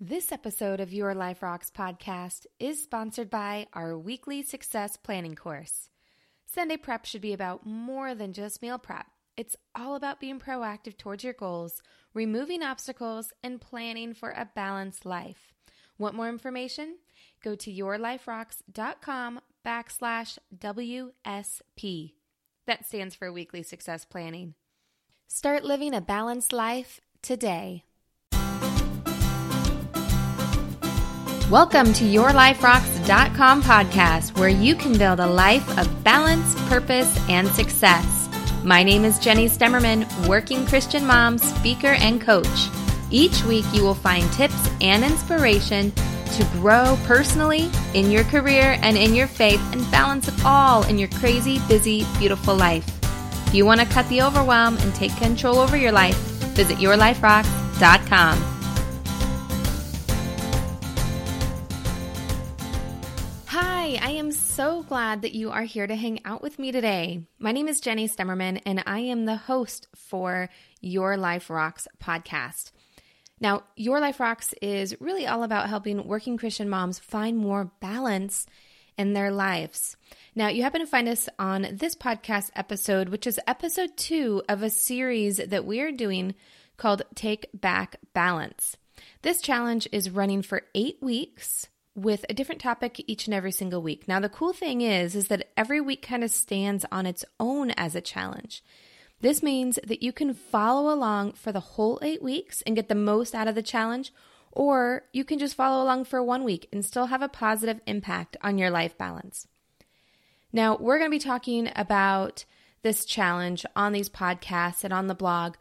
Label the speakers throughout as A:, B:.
A: This episode of Your Life Rocks podcast is sponsored by our weekly success planning course. Sunday prep should be about more than just meal prep. It's all about being proactive towards your goals, removing obstacles, and planning for a balanced life. Want more information? Go to yourliferocks.com backslash WSP. That stands for Weekly Success Planning. Start living a balanced life today. Welcome to YourLifeRocks.com podcast, where you can build a life of balance, purpose, and success. My name is Jenny Stemmerman, working Christian mom, speaker, and coach. Each week, you will find tips and inspiration to grow personally, in your career, and in your faith, and balance it all in your crazy, busy, beautiful life. If you want to cut the overwhelm and take control over your life, visit YourLifeRocks.com. I am so glad that you are here to hang out with me today. My name is Jenny Stemmerman, and I am the host for Your Life Rocks podcast. Now, Your Life Rocks is really all about helping working Christian moms find more balance in their lives. Now, you happen to find us on this podcast episode, which is episode two of a series that we are doing called Take Back Balance. This challenge is running for eight weeks with a different topic each and every single week. Now the cool thing is is that every week kind of stands on its own as a challenge. This means that you can follow along for the whole 8 weeks and get the most out of the challenge or you can just follow along for 1 week and still have a positive impact on your life balance. Now, we're going to be talking about this challenge on these podcasts and on the blog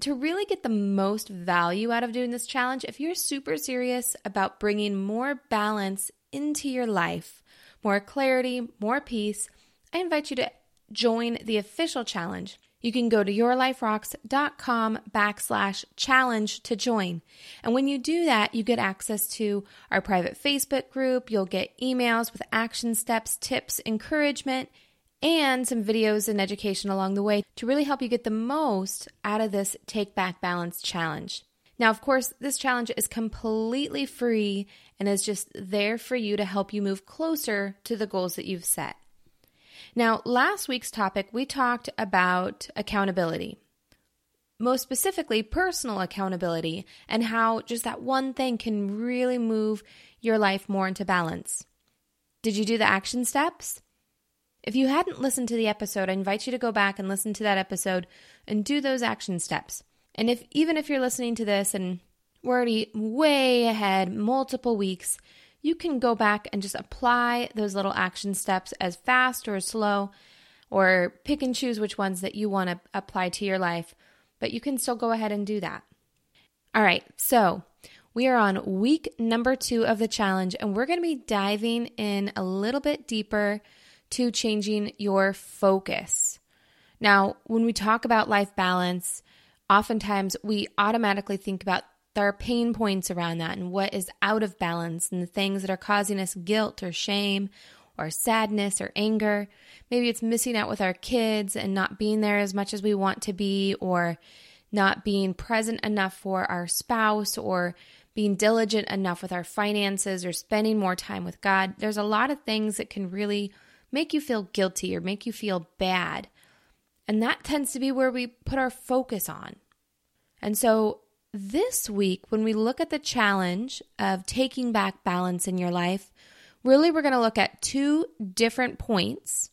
A: to really get the most value out of doing this challenge, if you're super serious about bringing more balance into your life, more clarity, more peace, I invite you to join the official challenge. You can go to yourliferocks.com backslash challenge to join. And when you do that, you get access to our private Facebook group. You'll get emails with action steps, tips, encouragement, and some videos and education along the way to really help you get the most out of this Take Back Balance challenge. Now, of course, this challenge is completely free and is just there for you to help you move closer to the goals that you've set. Now, last week's topic, we talked about accountability. Most specifically, personal accountability, and how just that one thing can really move your life more into balance. Did you do the action steps? If you hadn't listened to the episode, I invite you to go back and listen to that episode and do those action steps. And if even if you're listening to this and we're already way ahead, multiple weeks, you can go back and just apply those little action steps as fast or as slow, or pick and choose which ones that you want to apply to your life. But you can still go ahead and do that. All right, so we are on week number two of the challenge, and we're going to be diving in a little bit deeper to changing your focus. Now, when we talk about life balance, oftentimes we automatically think about our pain points around that and what is out of balance and the things that are causing us guilt or shame or sadness or anger. Maybe it's missing out with our kids and not being there as much as we want to be, or not being present enough for our spouse, or being diligent enough with our finances, or spending more time with God. There's a lot of things that can really make you feel guilty or make you feel bad. And that tends to be where we put our focus on. And so this week, when we look at the challenge of taking back balance in your life, really we're going to look at two different points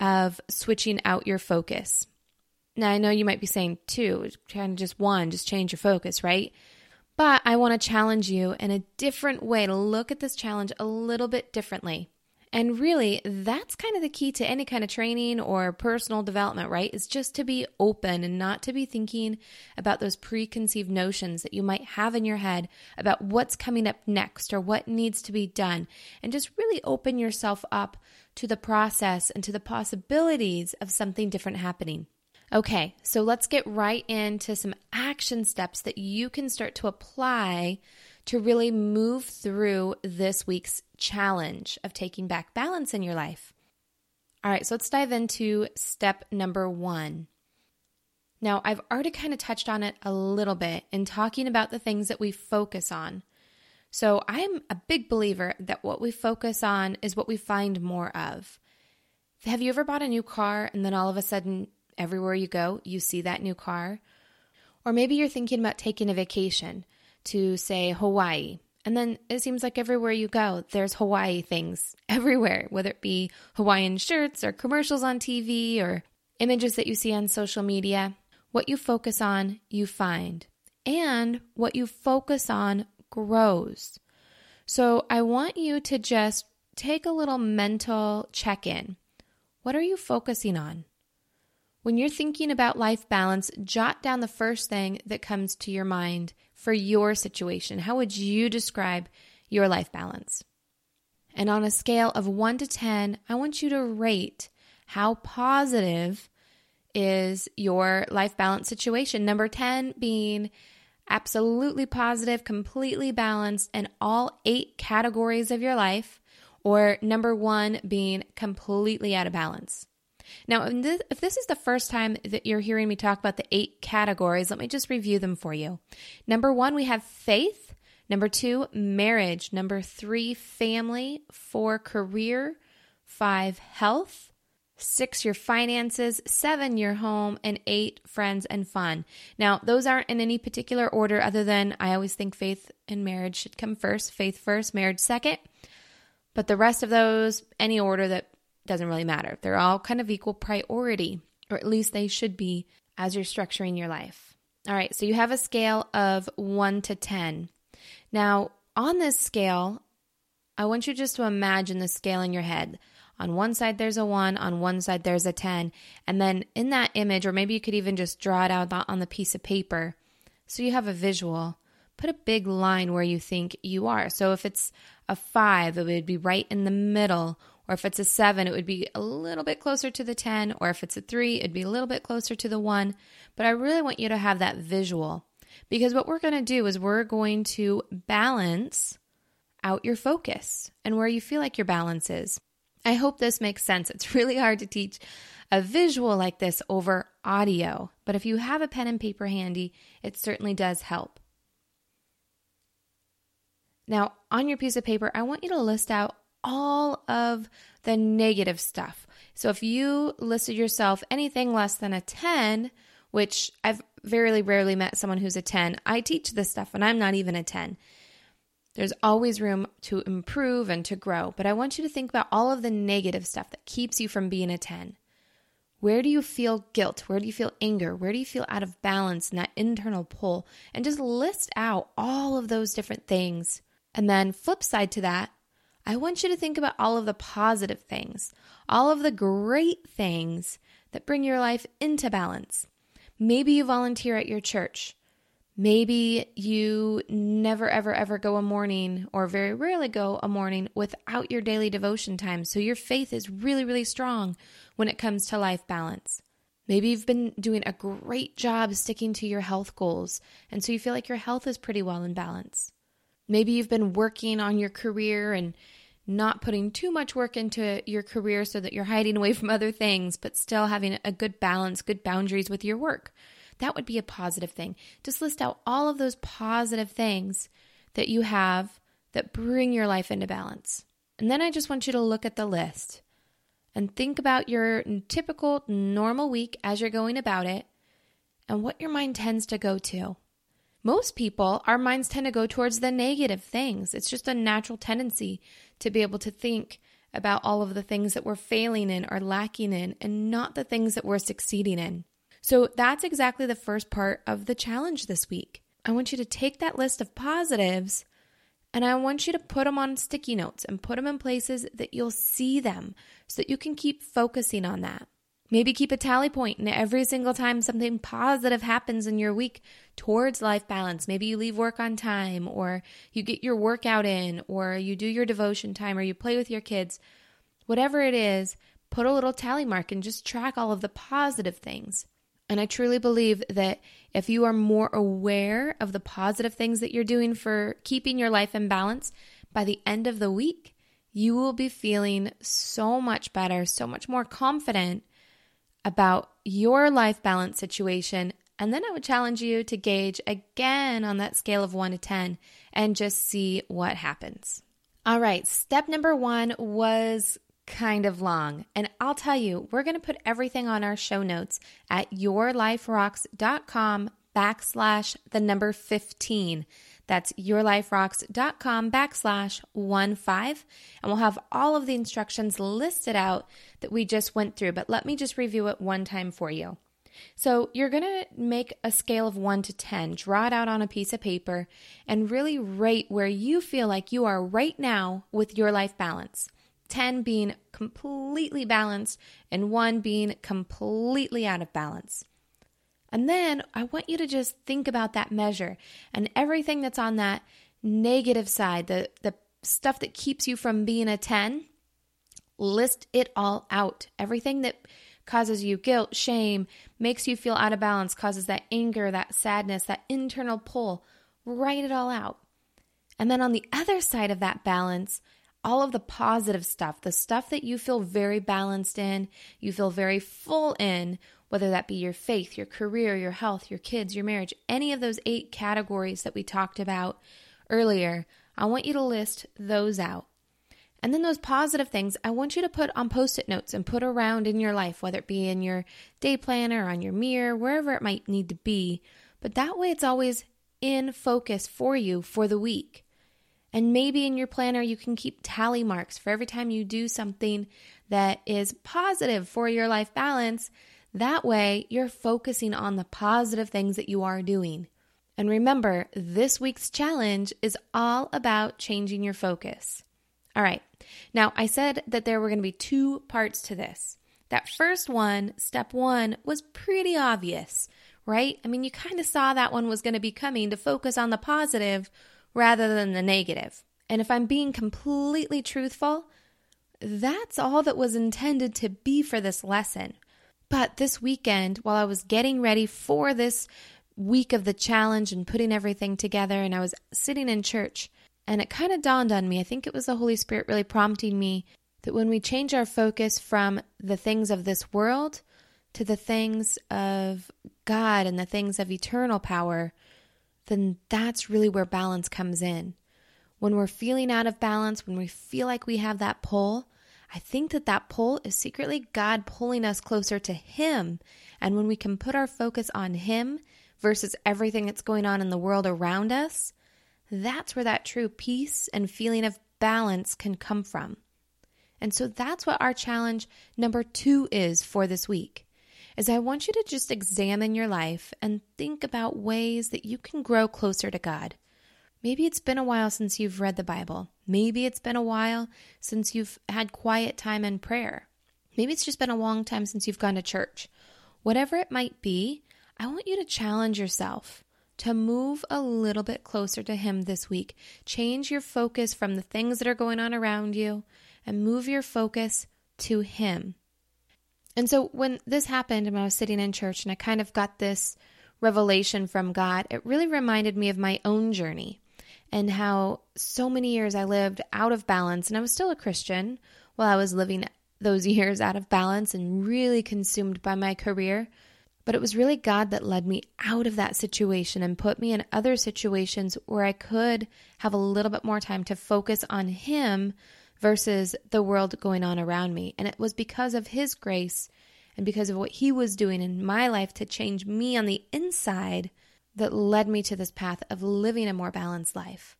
A: of switching out your focus. Now, I know you might be saying two, kind of just one, just change your focus, right? But I want to challenge you in a different way to look at this challenge a little bit differently. And really, that's kind of the key to any kind of training or personal development, right? Is just to be open and not to be thinking about those preconceived notions that you might have in your head about what's coming up next or what needs to be done. And just really open yourself up to the process and to the possibilities of something different happening. Okay, so let's get right into some action steps that you can start to apply to really move through this week's challenge of taking back balance in your life. All right, so let's dive into step number one. Now, I've already kind of touched on it a little bit in talking about the things that we focus on. So I'm a big believer that what we focus on is what we find more of. Have you ever bought a new car and then all of a sudden, everywhere you go, you see that new car? Or maybe you're thinking about taking a vacation to, say, Hawaii. And then it seems like everywhere you go, there's Hawaii things everywhere, whether it be Hawaiian shirts or commercials on TV or images that you see on social media. What you focus on, you find. And what you focus on grows. So I want you to just take a little mental check in. What are you focusing on? When you're thinking about life balance, jot down the first thing that comes to your mind for your situation. How would you describe your life balance? And on a scale of 1 to 10, I want you to rate how positive is your life balance situation. Number 10 being absolutely positive, completely balanced in all eight categories of your life, or number one being completely out of balance. Now, if this is the first time that you're hearing me talk about the eight categories, let me just review them for you. Number one, we have faith. Number two, marriage. Number three, family. Four, career. Five, health six, your finances, seven, your home, and eight, friends and fun. Now, those aren't in any particular order other than I always think faith and marriage should come first, faith first, marriage second. But the rest of those, any order that doesn't really matter. They're all kind of equal priority, or at least they should be as you're structuring your life. All right, so you have a scale of one to 10. Now, on this scale, I want you just to imagine the scale in your head. On one side, there's a one, on one side, there's a 10. And then in that image, or maybe you could even just draw it out on the piece of paper so you have a visual. Put a big line where you think you are. So if it's a five, it would be right in the middle. Or if it's a seven, it would be a little bit closer to the 10. Or if it's a three, it'd be a little bit closer to the one. But I really want you to have that visual because what we're going to do is we're going to balance out your focus and where you feel like your balance is. I hope this makes sense. It's really hard to teach a visual like this over audio, but if you have a pen and paper handy, it certainly does help. Now, on your piece of paper, I want you to list out all of the negative stuff. So if you listed yourself anything less than a 10, which I've very rarely met someone who's a 10, I teach this stuff and I'm not even a 10. There's always room to improve and to grow, but I want you to think about all of the negative stuff that keeps you from being a 10. Where do you feel guilt? Where do you feel anger? Where do you feel out of balance and that internal pull? And just list out all of those different things. And then, flip side to that, I want you to think about all of the positive things, all of the great things that bring your life into balance. Maybe you volunteer at your church. Maybe you never, ever, ever go a morning or very rarely go a morning without your daily devotion time. So your faith is really, really strong when it comes to life balance. Maybe you've been doing a great job sticking to your health goals, and so you feel like your health is pretty well in balance. Maybe you've been working on your career and not putting too much work into your career so that you're hiding away from other things, but still having a good balance, good boundaries with your work. That would be a positive thing. Just list out all of those positive things that you have that bring your life into balance. And then I just want you to look at the list and think about your typical normal week as you're going about it and what your mind tends to go to. Most people, our minds tend to go towards the negative things. It's just a natural tendency to be able to think about all of the things that we're failing in or lacking in and not the things that we're succeeding in. So that's exactly the first part of the challenge this week. I want you to take that list of positives and I want you to put them on sticky notes and put them in places that you'll see them so that you can keep focusing on that. Maybe keep a tally point, and every single time something positive happens in your week towards life balance, maybe you leave work on time, or you get your workout in, or you do your devotion time, or you play with your kids. Whatever it is, put a little tally mark and just track all of the positive things. And I truly believe that if you are more aware of the positive things that you're doing for keeping your life in balance, by the end of the week, you will be feeling so much better, so much more confident about your life balance situation. And then I would challenge you to gauge again on that scale of one to 10 and just see what happens. All right, step number one was kind of long. And I'll tell you, we're going to put everything on our show notes at yourliferocks.com backslash the number 15. That's yourliferocks.com backslash one five. And we'll have all of the instructions listed out that we just went through. But let me just review it one time for you. So you're going to make a scale of 1 to 10, draw it out on a piece of paper, and really rate where you feel like you are right now with your life balance. 10 being completely balanced and 1 being completely out of balance. And then I want you to just think about that measure and everything that's on that negative side, the, the stuff that keeps you from being a 10, list it all out. Everything that causes you guilt, shame, makes you feel out of balance, causes that anger, that sadness, that internal pull. Write it all out. And then on the other side of that balance, all of the positive stuff, the stuff that you feel very balanced in, you feel very full in, whether that be your faith, your career, your health, your kids, your marriage, any of those eight categories that we talked about earlier, I want you to list those out. And then those positive things, I want you to put on post it notes and put around in your life, whether it be in your day planner, on your mirror, wherever it might need to be. But that way it's always in focus for you for the week. And maybe in your planner, you can keep tally marks for every time you do something that is positive for your life balance. That way, you're focusing on the positive things that you are doing. And remember, this week's challenge is all about changing your focus. All right. Now, I said that there were going to be two parts to this. That first one, step one, was pretty obvious, right? I mean, you kind of saw that one was going to be coming to focus on the positive rather than the negative. And if I'm being completely truthful, that's all that was intended to be for this lesson. But this weekend, while I was getting ready for this week of the challenge and putting everything together, and I was sitting in church, and it kind of dawned on me, I think it was the Holy Spirit really prompting me that when we change our focus from the things of this world to the things of God and the things of eternal power, then that's really where balance comes in. When we're feeling out of balance, when we feel like we have that pull, I think that that pull is secretly God pulling us closer to Him. And when we can put our focus on Him versus everything that's going on in the world around us, that's where that true peace and feeling of balance can come from. And so that's what our challenge number 2 is for this week. Is I want you to just examine your life and think about ways that you can grow closer to God. Maybe it's been a while since you've read the Bible. Maybe it's been a while since you've had quiet time in prayer. Maybe it's just been a long time since you've gone to church. Whatever it might be, I want you to challenge yourself to move a little bit closer to Him this week. Change your focus from the things that are going on around you and move your focus to Him. And so when this happened and I was sitting in church and I kind of got this revelation from God, it really reminded me of my own journey and how so many years I lived out of balance and I was still a Christian while I was living those years out of balance and really consumed by my career. But it was really God that led me out of that situation and put me in other situations where I could have a little bit more time to focus on Him versus the world going on around me. And it was because of His grace and because of what He was doing in my life to change me on the inside that led me to this path of living a more balanced life.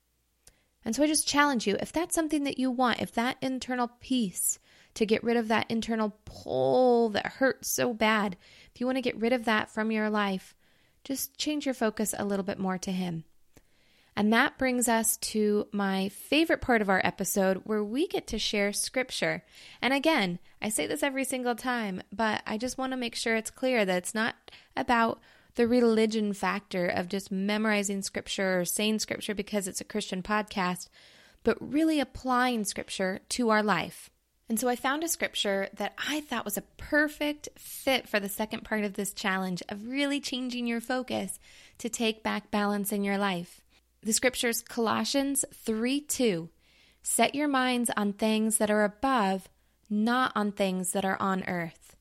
A: And so I just challenge you if that's something that you want, if that internal peace to get rid of that internal pull that hurts so bad, if you want to get rid of that from your life, just change your focus a little bit more to Him. And that brings us to my favorite part of our episode where we get to share scripture. And again, I say this every single time, but I just want to make sure it's clear that it's not about the religion factor of just memorizing scripture or saying scripture because it's a Christian podcast, but really applying scripture to our life. And so I found a scripture that I thought was a perfect fit for the second part of this challenge of really changing your focus to take back balance in your life. The scripture's Colossians 3 2. Set your minds on things that are above, not on things that are on earth.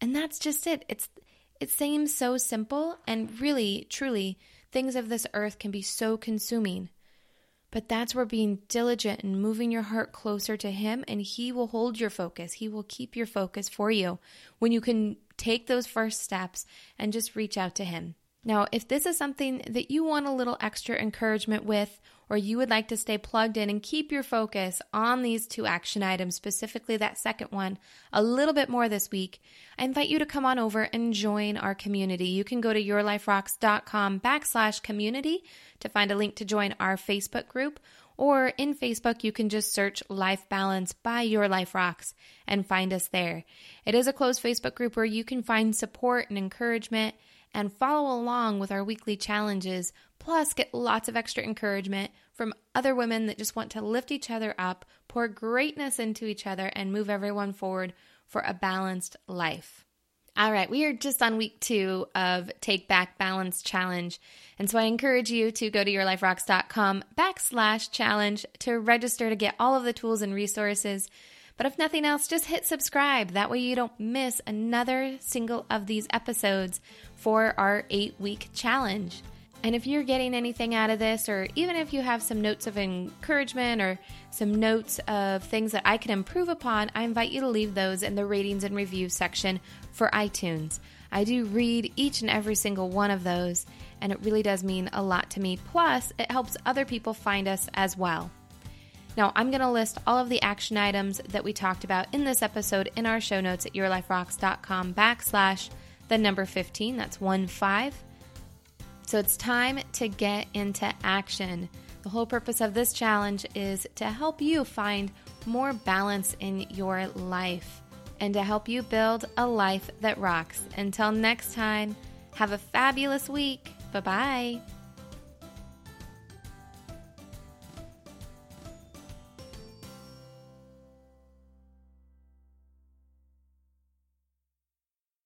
A: And that's just it. It's it seems so simple and really truly things of this earth can be so consuming. But that's where being diligent and moving your heart closer to Him, and He will hold your focus. He will keep your focus for you when you can take those first steps and just reach out to Him. Now, if this is something that you want a little extra encouragement with, or you would like to stay plugged in and keep your focus on these two action items, specifically that second one, a little bit more this week, I invite you to come on over and join our community. You can go to yourliferocks.com backslash community to find a link to join our Facebook group, or in Facebook, you can just search Life Balance by Your Life Rocks and find us there. It is a closed Facebook group where you can find support and encouragement and follow along with our weekly challenges, plus get lots of extra encouragement from other women that just want to lift each other up, pour greatness into each other, and move everyone forward for a balanced life. All right, we are just on week two of Take Back Balance Challenge. And so I encourage you to go to yourliferocks.com backslash challenge to register to get all of the tools and resources. But if nothing else, just hit subscribe. That way you don't miss another single of these episodes for our eight week challenge. And if you're getting anything out of this, or even if you have some notes of encouragement or some notes of things that I can improve upon, I invite you to leave those in the ratings and reviews section for iTunes. I do read each and every single one of those, and it really does mean a lot to me. Plus, it helps other people find us as well. Now, I'm going to list all of the action items that we talked about in this episode in our show notes at yourliferocks.com backslash the number 15. That's 1 5. So it's time to get into action. The whole purpose of this challenge is to help you find more balance in your life and to help you build a life that rocks. Until next time, have a fabulous week. Bye bye.